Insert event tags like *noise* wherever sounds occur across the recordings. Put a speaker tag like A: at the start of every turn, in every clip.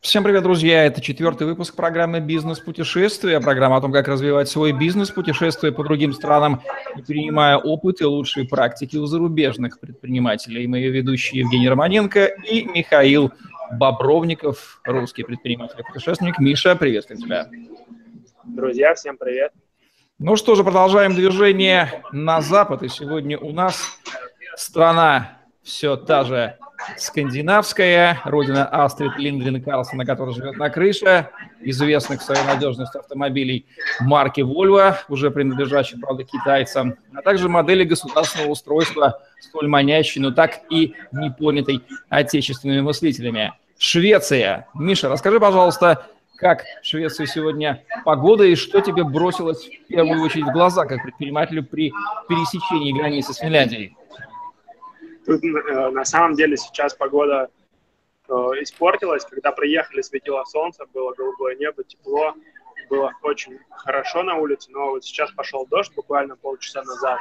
A: Всем привет, друзья! Это четвертый выпуск программы «Бизнес-путешествия». Программа о том, как развивать свой бизнес, путешествуя по другим странам и перенимая опыт и лучшие практики у зарубежных предпринимателей. Мои ведущие Евгений Романенко и Михаил Бобровников, русский предприниматель и путешественник. Миша, приветствую тебя.
B: Друзья, всем привет.
A: Ну что же, продолжаем движение на запад. И сегодня у нас страна все та же скандинавская, родина Астрид Линдгрен Карлсона, который живет на крыше, известных своей надежностью автомобилей марки Volvo, уже принадлежащих, правда, китайцам, а также модели государственного устройства, столь манящей, но так и не понятой отечественными мыслителями. Швеция. Миша, расскажи, пожалуйста, как в Швеции сегодня погода и что тебе бросилось в первую очередь в глаза как предпринимателю при пересечении границы с Финляндией?
B: Тут э, на самом деле сейчас погода э, испортилась. Когда приехали, светило солнце, было голубое небо, тепло, было очень хорошо на улице, но вот сейчас пошел дождь буквально полчаса назад.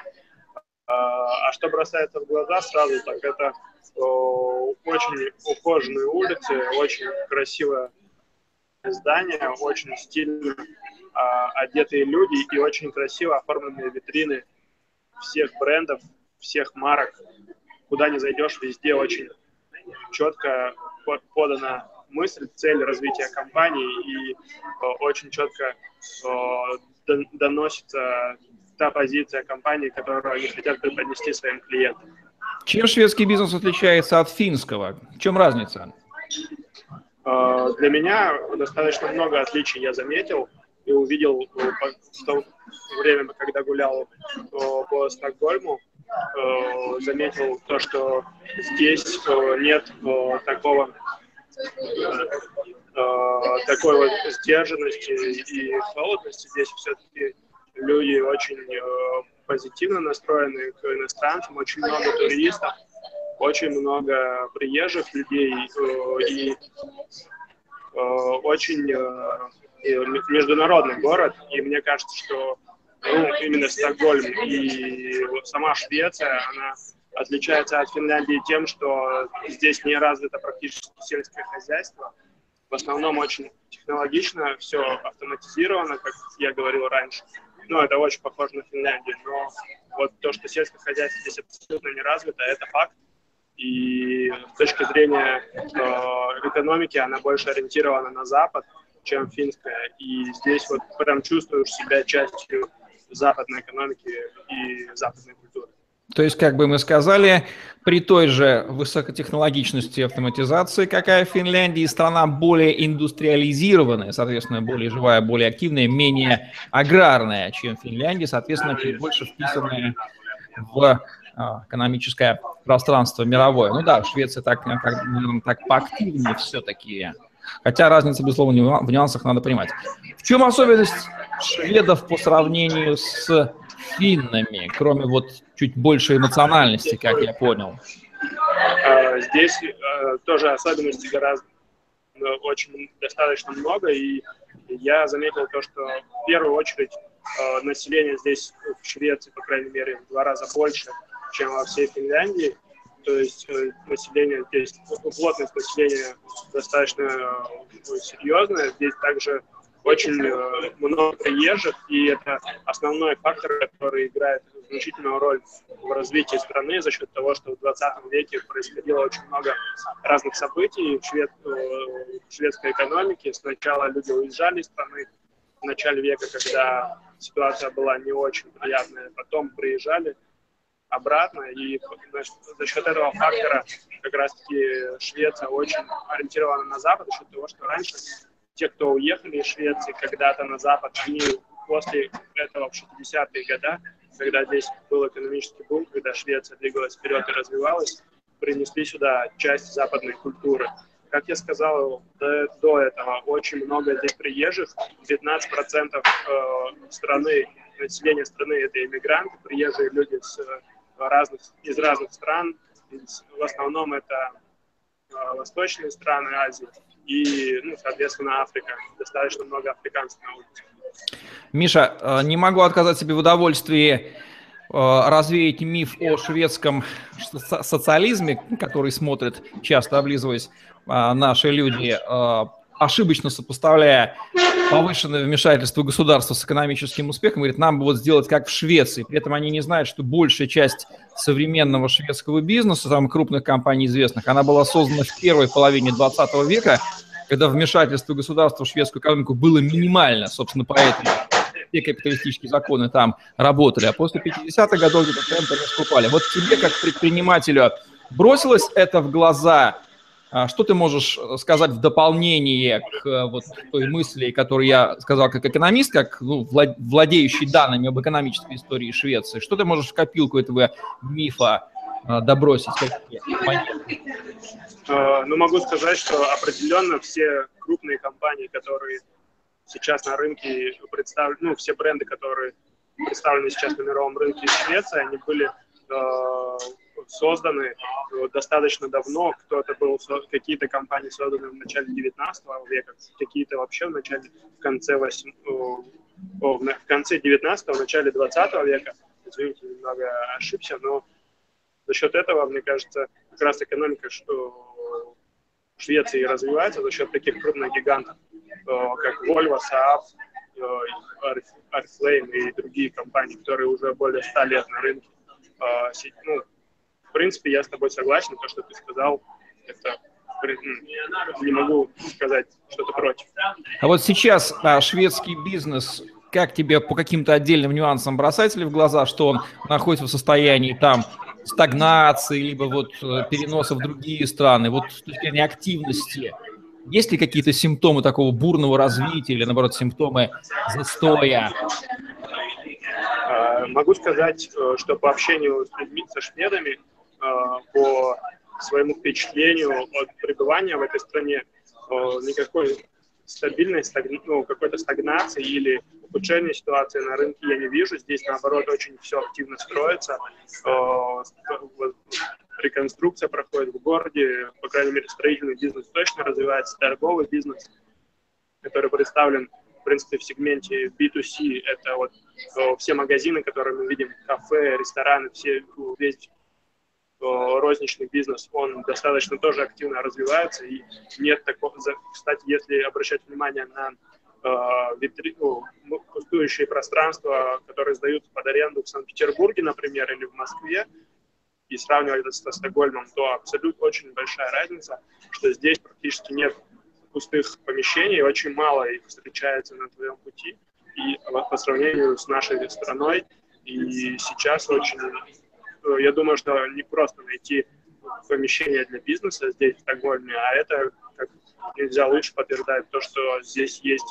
B: А, а что бросается в глаза сразу, так это очень ухоженные улицы, очень красивое здание, очень стильно а, одетые люди и очень красиво оформленные витрины всех брендов, всех марок куда не зайдешь, везде очень четко подана мысль, цель развития компании и очень четко доносится та позиция компании, которую они хотят преподнести своим клиентам.
A: Чем шведский бизнес отличается от финского? В чем разница?
B: Для меня достаточно много отличий я заметил и увидел в то время, когда гулял по Стокгольму. Э, заметил то, что здесь э, нет э, такого такой вот сдержанности и холодности. Здесь все-таки люди очень позитивно настроены к иностранцам, очень много туристов, очень много приезжих людей и очень международный город. И мне кажется, что ну, именно Стокгольм и вот сама Швеция, она отличается от Финляндии тем, что здесь не развито практически сельское хозяйство. В основном очень технологично, все автоматизировано, как я говорил раньше. Ну, это очень похоже на Финляндию, но вот то, что сельское хозяйство здесь абсолютно не развито, это факт. И с точки зрения э, экономики она больше ориентирована на Запад, чем финская. И здесь вот прям чувствуешь себя частью западной экономики и западной культуры.
A: То есть, как бы мы сказали, при той же высокотехнологичности автоматизации, какая в Финляндии, страна более индустриализированная, соответственно, более живая, более активная, менее аграрная, чем Финляндия, соответственно, чуть больше вписанная в а, экономическое пространство мировое. Ну да, Швеция так, как, так поактивнее все-таки. Хотя разница, безусловно, в нюансах надо понимать. В чем особенность шведов по сравнению с финнами, кроме вот чуть больше эмоциональности, как я понял?
B: А, здесь э, тоже особенностей гораздо э, очень достаточно много, и я заметил то, что в первую очередь э, население здесь в Швеции, по крайней мере, в два раза больше, чем во всей Финляндии. То есть население здесь, плотность населения достаточно серьезная. Здесь также очень э, много приезжих, и это основной фактор, который играет значительную роль в развитии страны за счет того, что в 20 веке происходило очень много разных событий в, швед, э, в шведской экономике. Сначала люди уезжали из страны в начале века, когда ситуация была не очень приятная, потом приезжали обратно, и значит, за счет этого фактора как раз-таки Швеция очень ориентирована на Запад, за счет того, что раньше те, кто уехали из Швеции когда-то на Запад, они после этого в 60-е годы, когда здесь был экономический бум, когда Швеция двигалась вперед и развивалась, принесли сюда часть западной культуры. Как я сказал до, до этого, очень много здесь приезжих, 15% э, страны, населения страны это иммигранты, приезжие люди с разных, из разных стран, в основном это э, восточные страны Азии и, ну, соответственно, Африка. Достаточно много африканцев на улице.
A: Миша, э, не могу отказать себе в удовольствии развеять миф о шведском социализме, который смотрят, часто облизываясь, наши люди, ошибочно сопоставляя повышенное вмешательство государства с экономическим успехом, говорит, нам бы вот сделать как в Швеции. При этом они не знают, что большая часть современного шведского бизнеса, там крупных компаний известных, она была создана в первой половине 20 века, когда вмешательство государства в шведскую экономику было минимально, собственно, поэтому все капиталистические законы там работали, а после 50-х годов этот тренд они скупали. Вот тебе, как предпринимателю, бросилось это в глаза – что ты можешь э, сказать в дополнение к э, вот той мысли, которую я сказал как экономист, как ну, владеющий данными об экономической истории Швеции? Что ты можешь в копилку этого мифа э, добросить?
B: Ну, могу сказать, что определенно все крупные компании, которые сейчас на рынке представлены, ну, все бренды, которые представлены сейчас на мировом рынке Швеции, они были созданы достаточно давно. Кто-то был, какие-то компании созданы в начале 19 века, какие-то вообще в начале, в конце 8, в конце 19 в начале 20 века. Извините, немного ошибся, но за счет этого, мне кажется, как раз экономика что Швеции развивается за счет таких крупных гигантов, как Volvo, Saab, Oriflame и другие компании, которые уже более 100 лет на рынке. Ну, в принципе, я с тобой согласен, то, что ты сказал, это не могу сказать что-то против.
A: А вот сейчас а, шведский бизнес, как тебе по каким-то отдельным нюансам бросается ли в глаза, что он находится в состоянии там стагнации, либо вот э, переноса в другие страны, вот с точки зрения активности, есть ли какие-то симптомы такого бурного развития или, наоборот, симптомы застоя?
B: А, могу сказать, э, что по общению с людьми, со шведами, по своему впечатлению от пребывания в этой стране э, никакой стабильной, ну, какой-то стагнации или ухудшения ситуации на рынке я не вижу. Здесь, наоборот, очень все активно строится. Э, реконструкция проходит в городе, по крайней мере, строительный бизнес точно развивается, торговый бизнес, который представлен, в принципе, в сегменте B2C. Это вот все магазины, которые мы видим, кафе, рестораны, все, весь розничный бизнес, он достаточно тоже активно развивается, и нет такого... Кстати, если обращать внимание на э, витри... ну, пустующие пространства, которые сдаются под аренду в Санкт-Петербурге, например, или в Москве, и сравнивать это со Стокгольмом, то абсолютно очень большая разница, что здесь практически нет пустых помещений, очень мало их встречается на твоем пути, и по сравнению с нашей страной, и сейчас очень Э, я думаю, что не просто найти помещение для бизнеса здесь, в Стокгольме, а это как нельзя лучше подтверждает то, что здесь есть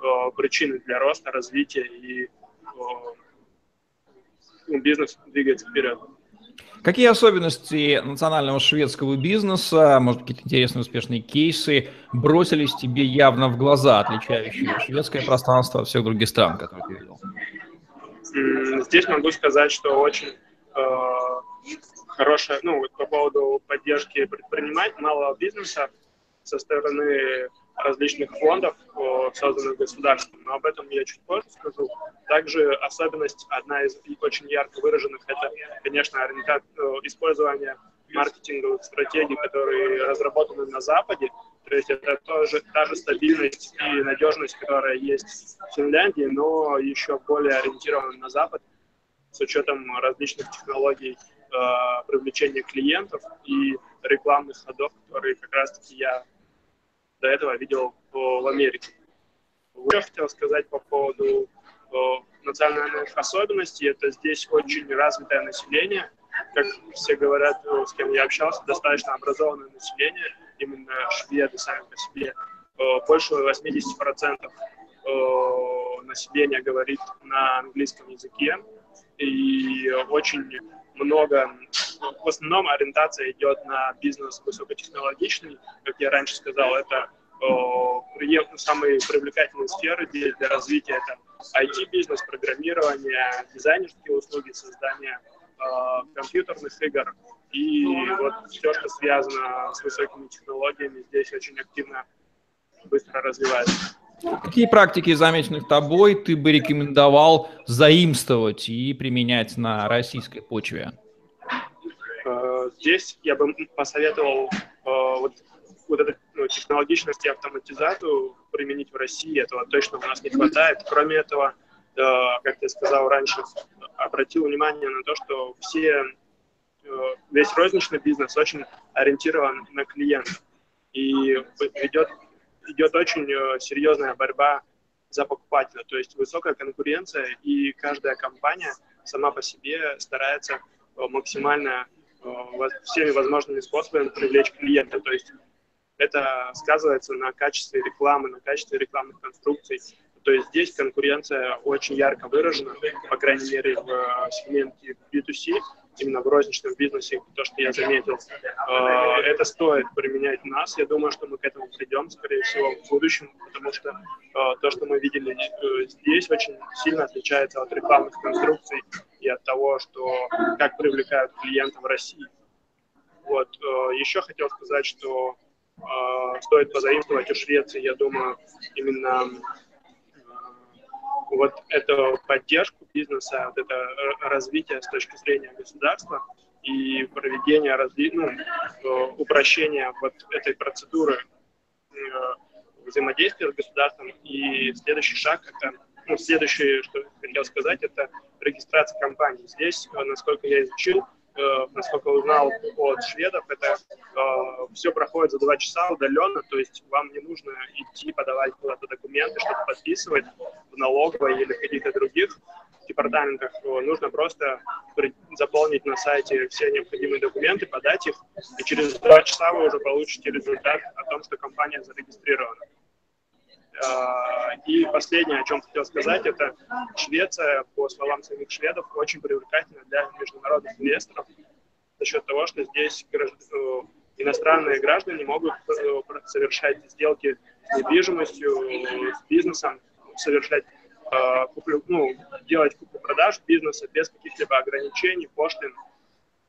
B: э, причины для роста, развития и э, ну, бизнес двигается вперед.
A: Какие особенности национального шведского бизнеса, может, какие-то интересные успешные кейсы бросились тебе явно в глаза, отличающие шведское пространство от всех других стран, которые ты видел?
B: Здесь могу сказать, что очень хорошая, ну, по поводу поддержки предпринимателей, малого бизнеса со стороны различных фондов, созданных государством, но об этом я чуть позже скажу. Также особенность, одна из очень ярко выраженных, это, конечно, э, использование маркетинговых стратегий, которые разработаны на Западе. То есть это тоже та же стабильность и надежность, которая есть в Финляндии, но еще более ориентирована на Запад – с учетом различных технологий э, привлечения клиентов и рекламных ходов, которые как раз-таки я до этого видел в Америке. Я хотел сказать по поводу э, национальных особенностей. Это здесь очень развитое население. Как все говорят, э, с кем я общался, достаточно образованное население, именно шведы сами по себе. Больше 80% населения говорит на английском языке и очень много, в основном ориентация идет на бизнес высокотехнологичный, как я раньше сказал, это самые привлекательные сферы для, для развития это IT-бизнес, программирование, дизайнерские услуги, создание э, компьютерных игр и вот все, что связано с высокими технологиями, здесь очень активно быстро развивается.
A: Какие практики, замеченных тобой, ты бы рекомендовал заимствовать и применять на российской почве?
B: Э, здесь я бы посоветовал э, вот, вот эту ну, технологичность и автоматизацию применить в России. Этого точно у нас не хватает. Кроме этого, э, как я сказал раньше, обратил внимание на то, что все, весь розничный бизнес очень ориентирован на клиента. И ведет, идет очень серьезная борьба за покупателя. То есть высокая конкуренция, и каждая компания сама по себе старается максимально Э, всеми возможными способами привлечь клиента. То есть это сказывается на качестве рекламы, на качестве рекламных конструкций. То есть здесь конкуренция очень ярко выражена, по крайней мере, в э, сегменте B2C, именно в розничном бизнесе, то, что я заметил. Э, это стоит применять нас. Я думаю, что мы к этому придем, скорее всего, в будущем, потому что то, что мы видели здесь, очень сильно отличается от рекламных конструкций и от того, что как привлекают клиентов в России. Вот. Э, еще хотел сказать, что э, стоит позаимствовать у Швеции, я думаю, именно э, вот эту поддержку бизнеса, вот это развитие с точки зрения государства и проведение, разви... ну, упрощения вот этой процедуры взаимодействия с государством. И следующий шаг – это, ну, следующее, что хотел сказать, это регистрация компании. Здесь, э, насколько я изучил, э, насколько узнал от шведов, это э, все проходит за два часа удаленно, то есть вам не нужно идти подавать куда-то документы, чтобы подписывать в налоговой или в каких-то других департаментах. Нужно просто заполнить на сайте все необходимые документы, подать их, и через два часа вы уже получите результат о том, что компания зарегистрирована. А, и последнее, о чем хотел сказать, это Швеция, по словам самих шведов, очень привлекательна для международных инвесторов за счет того, что здесь э, иностранные граждане могут э, совершать сделки с недвижимостью, с бизнесом, совершать а, куплю, ну, делать куплю-продаж бизнеса без каких-либо ограничений, пошлин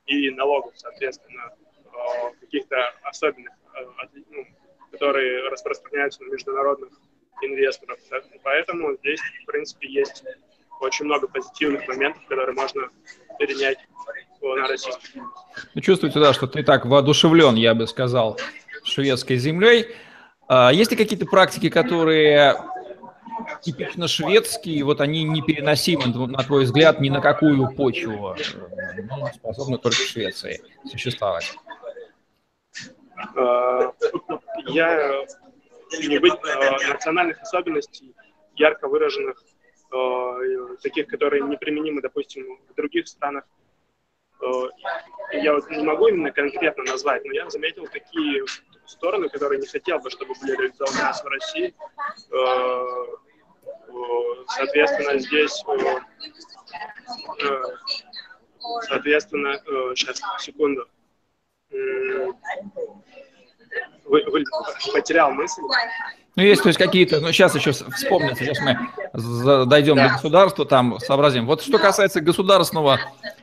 B: и налогов, соответственно, а, каких-то особенных, ну, которые распространяются на международных инвесторов. Да? Поэтому здесь, в принципе, есть очень много позитивных моментов, которые можно перенять на российский.
A: Ну, чувствуете, да, что ты так воодушевлен, я бы сказал, шведской землей. А есть ли какие-то практики, которые типично шведские, вот они непереносимы, на твой взгляд, ни на какую почву, ну, способны только в Швеции существовать?
B: А, я не быть э, национальных особенностей, ярко выраженных, э, таких, которые неприменимы, допустим, в других странах. Э, я вот не могу именно конкретно назвать, но я заметил такие стороны, которые не хотел бы, чтобы были реализованы у нас в России. Э, э, соответственно, здесь э, соответственно, сейчас, секунду вы, вы, потерял мысль.
A: Ну, есть, то есть какие-то, ну, сейчас еще вспомнится, сейчас мы дойдем да. до государства, там сообразим. Вот что касается государственного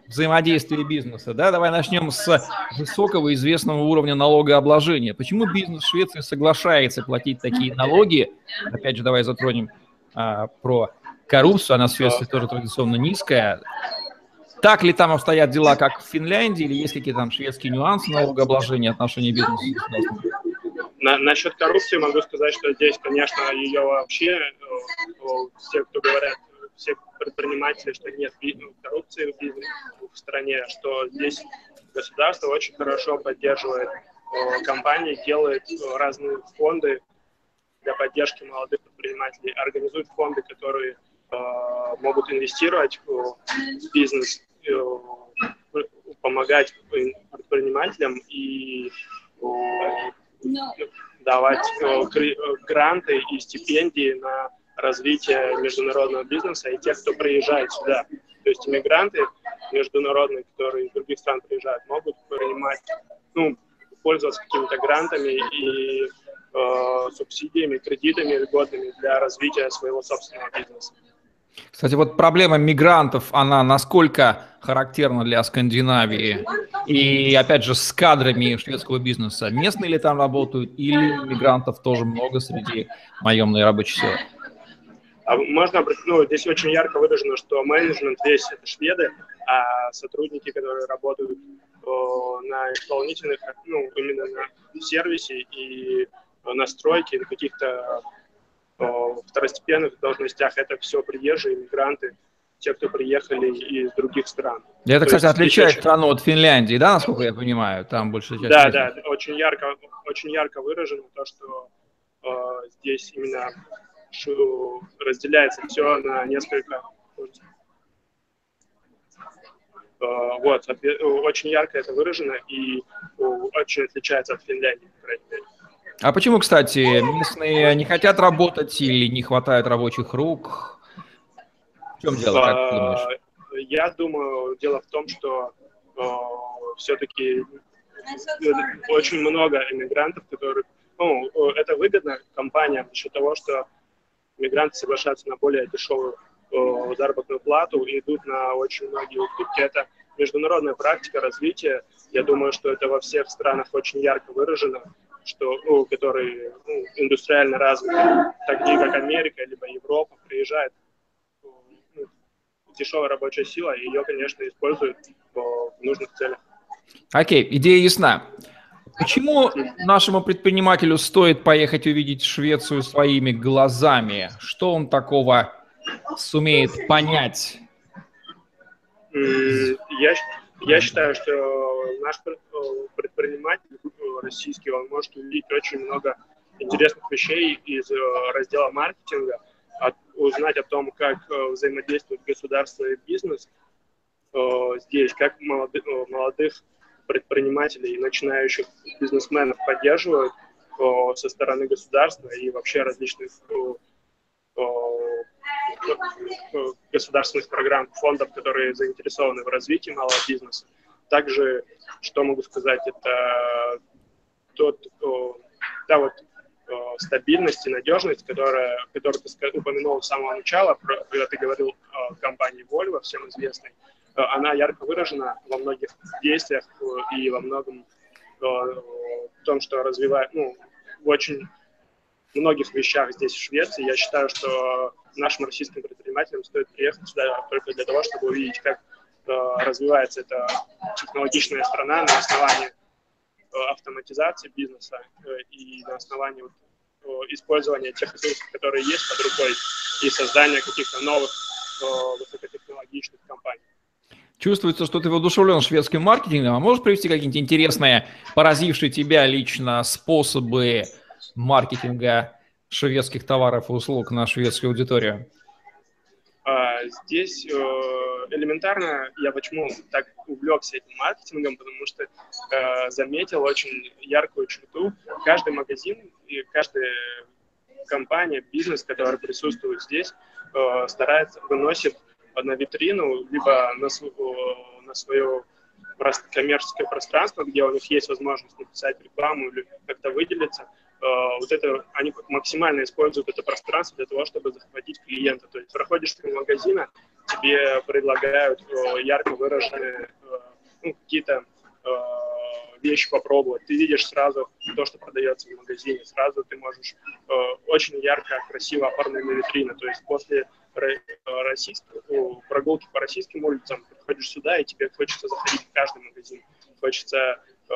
A: взаимодействия бизнеса, да, давай начнем с высокого известного уровня налогообложения. Почему бизнес в Швеции соглашается платить такие налоги? Опять же, давай затронем а, про коррупцию, она в Швеции тоже традиционно низкая. Так ли там обстоят дела, как в Финляндии, или есть какие-то там шведские нюансы налогообложения отношения бизнеса?
B: На, насчет коррупции могу сказать, что здесь, конечно, ее вообще, э, все, кто говорят, все предприниматели, что нет коррупции в, бизнесе, в стране, что здесь государство очень хорошо поддерживает э, компании, делает э, разные фонды для поддержки молодых предпринимателей, организует фонды, которые могут инвестировать в бизнес, помогать предпринимателям и э, давать э, гранты и стипендии на развитие международного бизнеса и тех, кто приезжает сюда. То есть иммигранты международные, которые из других стран приезжают, могут принимать, ну, пользоваться какими-то грантами и э, субсидиями, кредитами льготными для развития своего собственного бизнеса.
A: Кстати, вот проблема мигрантов, она насколько характерна для Скандинавии? И опять же, с кадрами шведского бизнеса. Местные ли там работают или мигрантов тоже много среди наемной рабочей силы?
B: А можно, ну, здесь очень ярко выражено, что менеджмент весь это шведы, а сотрудники, которые работают о, на исполнительных, ну, именно на сервисе и на стройке, на каких-то второстепенных должностях, это все приезжие, иммигранты, те, кто приехали из других стран.
A: Это, То кстати, отличает очень... страну от Финляндии, да, насколько я понимаю? Там больше часть.
B: Да, да, очень ярко, очень ярко выражено то, что э, здесь именно разделяется все на несколько э, вот, очень ярко это выражено и очень отличается от Финляндии, по крайней мере.
A: А почему, кстати, местные не хотят работать или не хватает рабочих рук? В чем дело, как ты думаешь?
B: Я думаю, дело в том, что э, все-таки очень много иммигрантов, которые... Ну, это выгодно компаниям за счет того, что мигранты соглашаются на более дешевую э, заработную плату и идут на очень многие уступки. Это международная практика развития. Я думаю, что это во всех странах очень ярко выражено, что, ну, которые ну, индустриально развиты, такие как Америка либо Европа, приезжает ну, дешевая рабочая сила, и ее, конечно, используют в нужных целях.
A: Окей, идея ясна. Почему нашему предпринимателю стоит поехать увидеть Швецию своими глазами? Что он такого сумеет понять?
B: Я, я считаю, что наш предприниматель российский, он может увидеть очень много интересных вещей из э, раздела маркетинга, от, узнать о том, как э, взаимодействует государство и бизнес э, здесь, как молодых, молодых предпринимателей и начинающих бизнесменов поддерживают со стороны государства и вообще различных государственных программ, фондов, которые заинтересованы в развитии малого бизнеса. Также, что могу сказать, это тот, та вот стабильность и надежность, которая, которую ты упомянул с самого начала, когда ты говорил о компании Volvo, всем известной, Э, она ярко выражена во многих действиях э, и во многом э, в том, что развивает, ну, очень многих вещах здесь, в Швеции. Я считаю, что нашим российским предпринимателям стоит приехать сюда только для того, чтобы увидеть, как развивается эта технологичная страна на основании автоматизации бизнеса и на основании использования тех ресурсов, которые есть под рукой, и создания каких-то новых высокотехнологичных компаний.
A: Чувствуется, что ты воодушевлен шведским маркетингом. А можешь привести какие-нибудь интересные, поразившие тебя лично способы маркетинга шведских товаров и услуг на шведскую аудиторию?
B: А, здесь э, элементарно я почему так увлекся этим маркетингом, потому что э, заметил очень яркую черту. Каждый магазин и каждая компания, бизнес, который присутствует здесь, э, старается, выносит на витрину, либо на, на свое коммерческое пространство, где у них есть возможность написать рекламу или как-то выделиться, вот это, они максимально используют это пространство для того, чтобы захватить клиента. То есть проходишь в магазина, тебе предлагают э, ярко выраженные э, ну, какие-то вещи попробовать. Ты видишь сразу то, что продается в магазине, сразу ты можешь очень ярко, красиво оформленная витрина. То есть после российских, ну, прогулки по российским улицам, приходишь сюда, и тебе хочется заходить в каждый магазин, хочется э,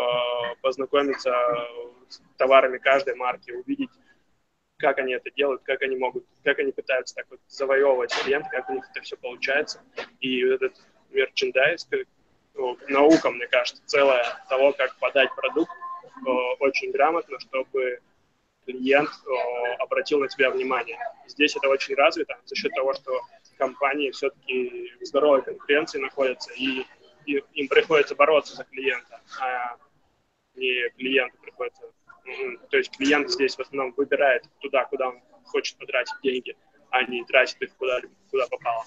B: познакомиться товарами каждой марки, увидеть, как они это делают, как они могут, как они пытаются так вот завоевывать клиент, как у них это все получается. И этот мерчендайз, ну, наука, мне кажется, целая того, как подать продукт э, очень грамотно, чтобы клиент э, обратил на тебя внимание. Здесь это очень развито за счет того, что компании все-таки в здоровой конкуренции находятся, и, и им приходится бороться за клиента, а не клиенту приходится. То есть клиент здесь в основном выбирает туда, куда он хочет потратить деньги, а не тратит их куда, куда попало.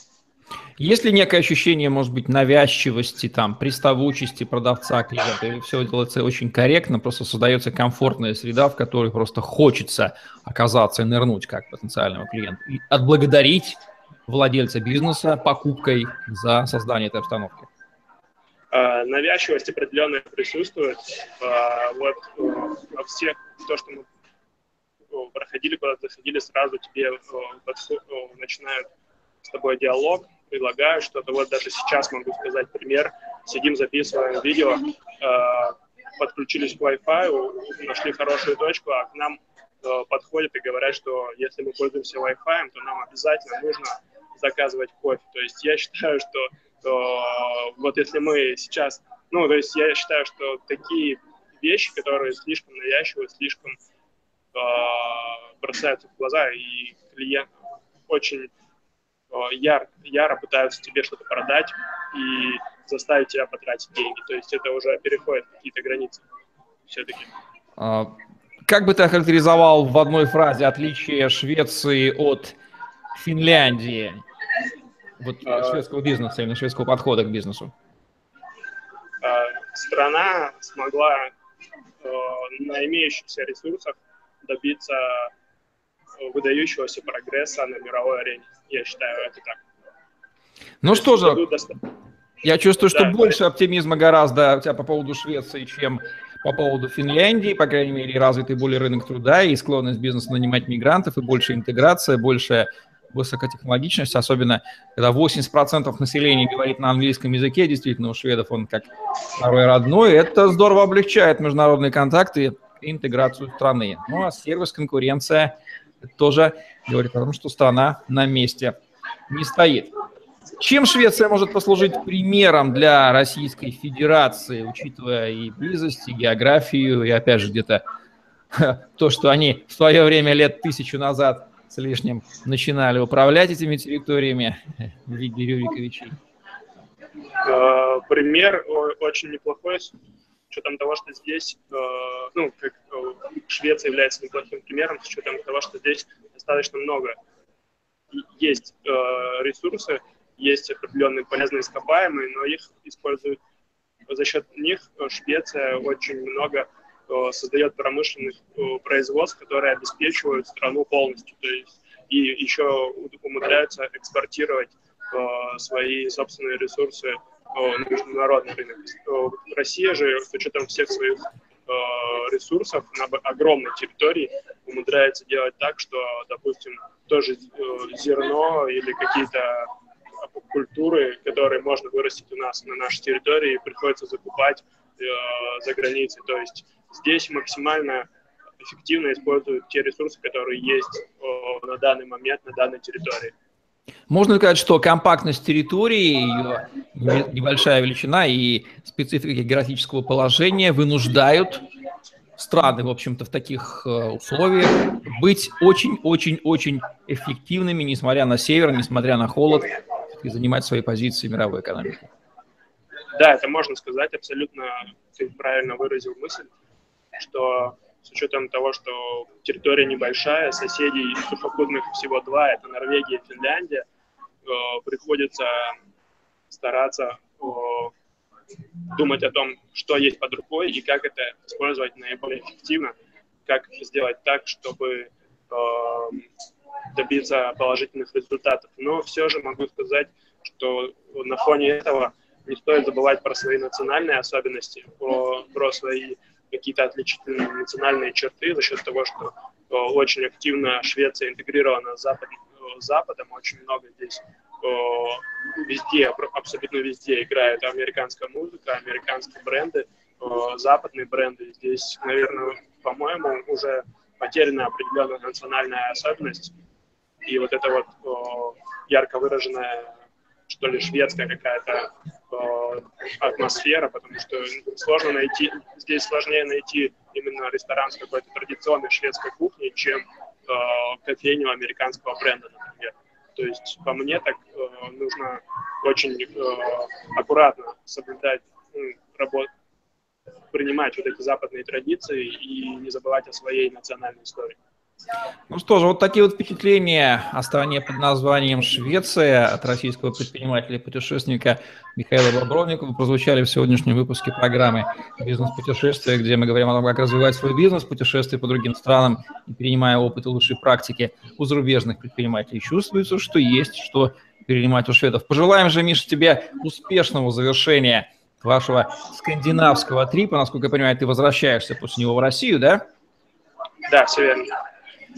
A: Есть ли некое ощущение, может быть, навязчивости, там, приставучести продавца клиента, или все делается очень корректно, просто создается комфортная среда, в которой просто хочется оказаться и нырнуть как потенциальному клиенту, и отблагодарить владельца бизнеса покупкой за создание этой обстановки?
B: Э, навязчивость определенная присутствует. Э, вот э, во всех, то, что мы проходили, куда заходили, сразу тебе начинают с тобой диалог, предлагают что-то. Вот даже сейчас могу сказать пример. Сидим, записываем видео, подключились к Wi-Fi, нашли хорошую точку, а к нам подходят и говорят, что если мы пользуемся Wi-Fi, то нам обязательно нужно заказывать кофе. То есть я считаю, что то вот если мы сейчас, ну, то есть я считаю, что такие вещи, которые слишком навязчивые, слишком э, бросаются в глаза, и клиент очень э, яр, яро пытаются тебе что-то продать и заставить тебя потратить деньги. То есть это уже переходит какие-то границы все-таки.
A: А, как бы ты охарактеризовал в одной фразе отличие Швеции от Финляндии вот а, шведского бизнеса, именно шведского подхода к бизнесу?
B: А, страна смогла э, на имеющихся ресурсах добиться выдающегося прогресса на мировой арене. Я считаю, это так.
A: Ну что же, я чувствую, что да, больше оптимизма гораздо у тебя по поводу Швеции, чем по поводу Финляндии, по крайней мере, развитый более рынок труда и склонность бизнеса нанимать мигрантов, и больше интеграция, больше высокотехнологичность, особенно когда 80% населения говорит на английском языке, действительно, у шведов он как второй родной, это здорово облегчает международные контакты и интеграцию страны. Ну а сервис, конкуренция тоже говорит о том, что страна на месте не стоит. Чем Швеция может послужить примером для Российской Федерации, учитывая и близость, и географию, и опять же где-то *laughs* то, что они в свое время лет тысячу назад с лишним начинали управлять этими территориями в виде Рюриковичей?
B: Э, пример очень неплохой, с учетом того, что здесь, э, ну, как э, Швеция является неплохим примером, с учетом того, что здесь достаточно много есть ресурсы, есть определенные полезные ископаемые, но их используют за счет них Швеция очень много создает промышленных производств, которые обеспечивают страну полностью. То есть и еще умудряются экспортировать свои собственные ресурсы на международный рынок. Россия же, с учетом всех своих ресурсов на огромной территории умудряется делать так, что, допустим, тоже зерно или какие-то культуры, которые можно вырастить у нас на нашей территории, приходится закупать э, за границей. То есть здесь максимально эффективно используют те ресурсы, которые есть на данный момент на данной территории.
A: Можно сказать, что компактность территории, ее небольшая величина и специфика географического положения вынуждают страны, в общем-то, в таких э, условиях быть очень-очень-очень эффективными, несмотря на север, несмотря на холод, и занимать свои позиции в мировой экономике.
B: Да, это можно сказать, абсолютно ты правильно выразил мысль что с учетом того, что территория небольшая, соседей сухопутных всего два, это Норвегия и Финляндия, э, приходится стараться э, думать о том, что есть под рукой и как это использовать наиболее эффективно, как сделать так, чтобы э, добиться положительных результатов. Но все же могу сказать, что на фоне этого не стоит забывать про свои национальные особенности, про, про свои какие-то отличительные национальные черты за счет того, что э, очень активно Швеция интегрирована с, Запад, э, с Западом, очень много здесь э, везде, абсолютно везде играет американская музыка, американские бренды, западные бренды. Здесь, наверное, по-моему, уже потеряна определенная национальная особенность. И вот эта вот ярко выраженная что ли, шведская какая-то атмосфера, потому что сложно найти, здесь сложнее найти именно ресторан с какой-то традиционной шведской кухней, чем э, кофейню американского бренда, например. То есть, по мне, так э, нужно очень э, аккуратно соблюдать, ну, работ, принимать вот эти западные традиции и не забывать о своей национальной истории.
A: Ну что же, вот такие вот впечатления о стране под названием Швеция от российского предпринимателя и путешественника Михаила Бобровникова прозвучали в сегодняшнем выпуске программы «Бизнес-путешествия», где мы говорим о том, как развивать свой бизнес, путешествия по другим странам и перенимая опыт и лучшие практики у зарубежных предпринимателей. Чувствуется, что есть что перенимать у шведов. Пожелаем же, Миша, тебе успешного завершения вашего скандинавского трипа. Насколько я понимаю, ты возвращаешься после него в Россию, да?
B: Да, все верно.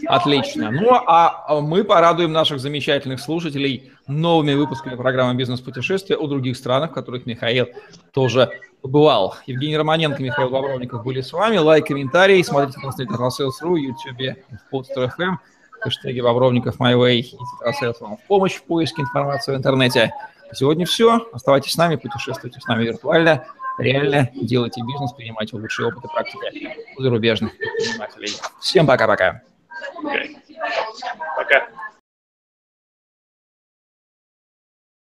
A: Отлично. Ну, а мы порадуем наших замечательных слушателей новыми выпусками программы «Бизнес-путешествия» о других странах, в которых Михаил тоже побывал. Евгений Романенко, Михаил Бобровников были с вами. Лайк, комментарий. Смотрите на сайте Tetrasales.ru, YouTube, Podster.fm, хэштеги Бобровников MyWay и Tetrasales вам в помощь в поиске информации в интернете. Сегодня все. Оставайтесь с нами, путешествуйте с нами виртуально, реально делайте бизнес, принимайте лучшие опыты практики зарубежных предпринимателей. Всем пока-пока. Ok.
B: Okay.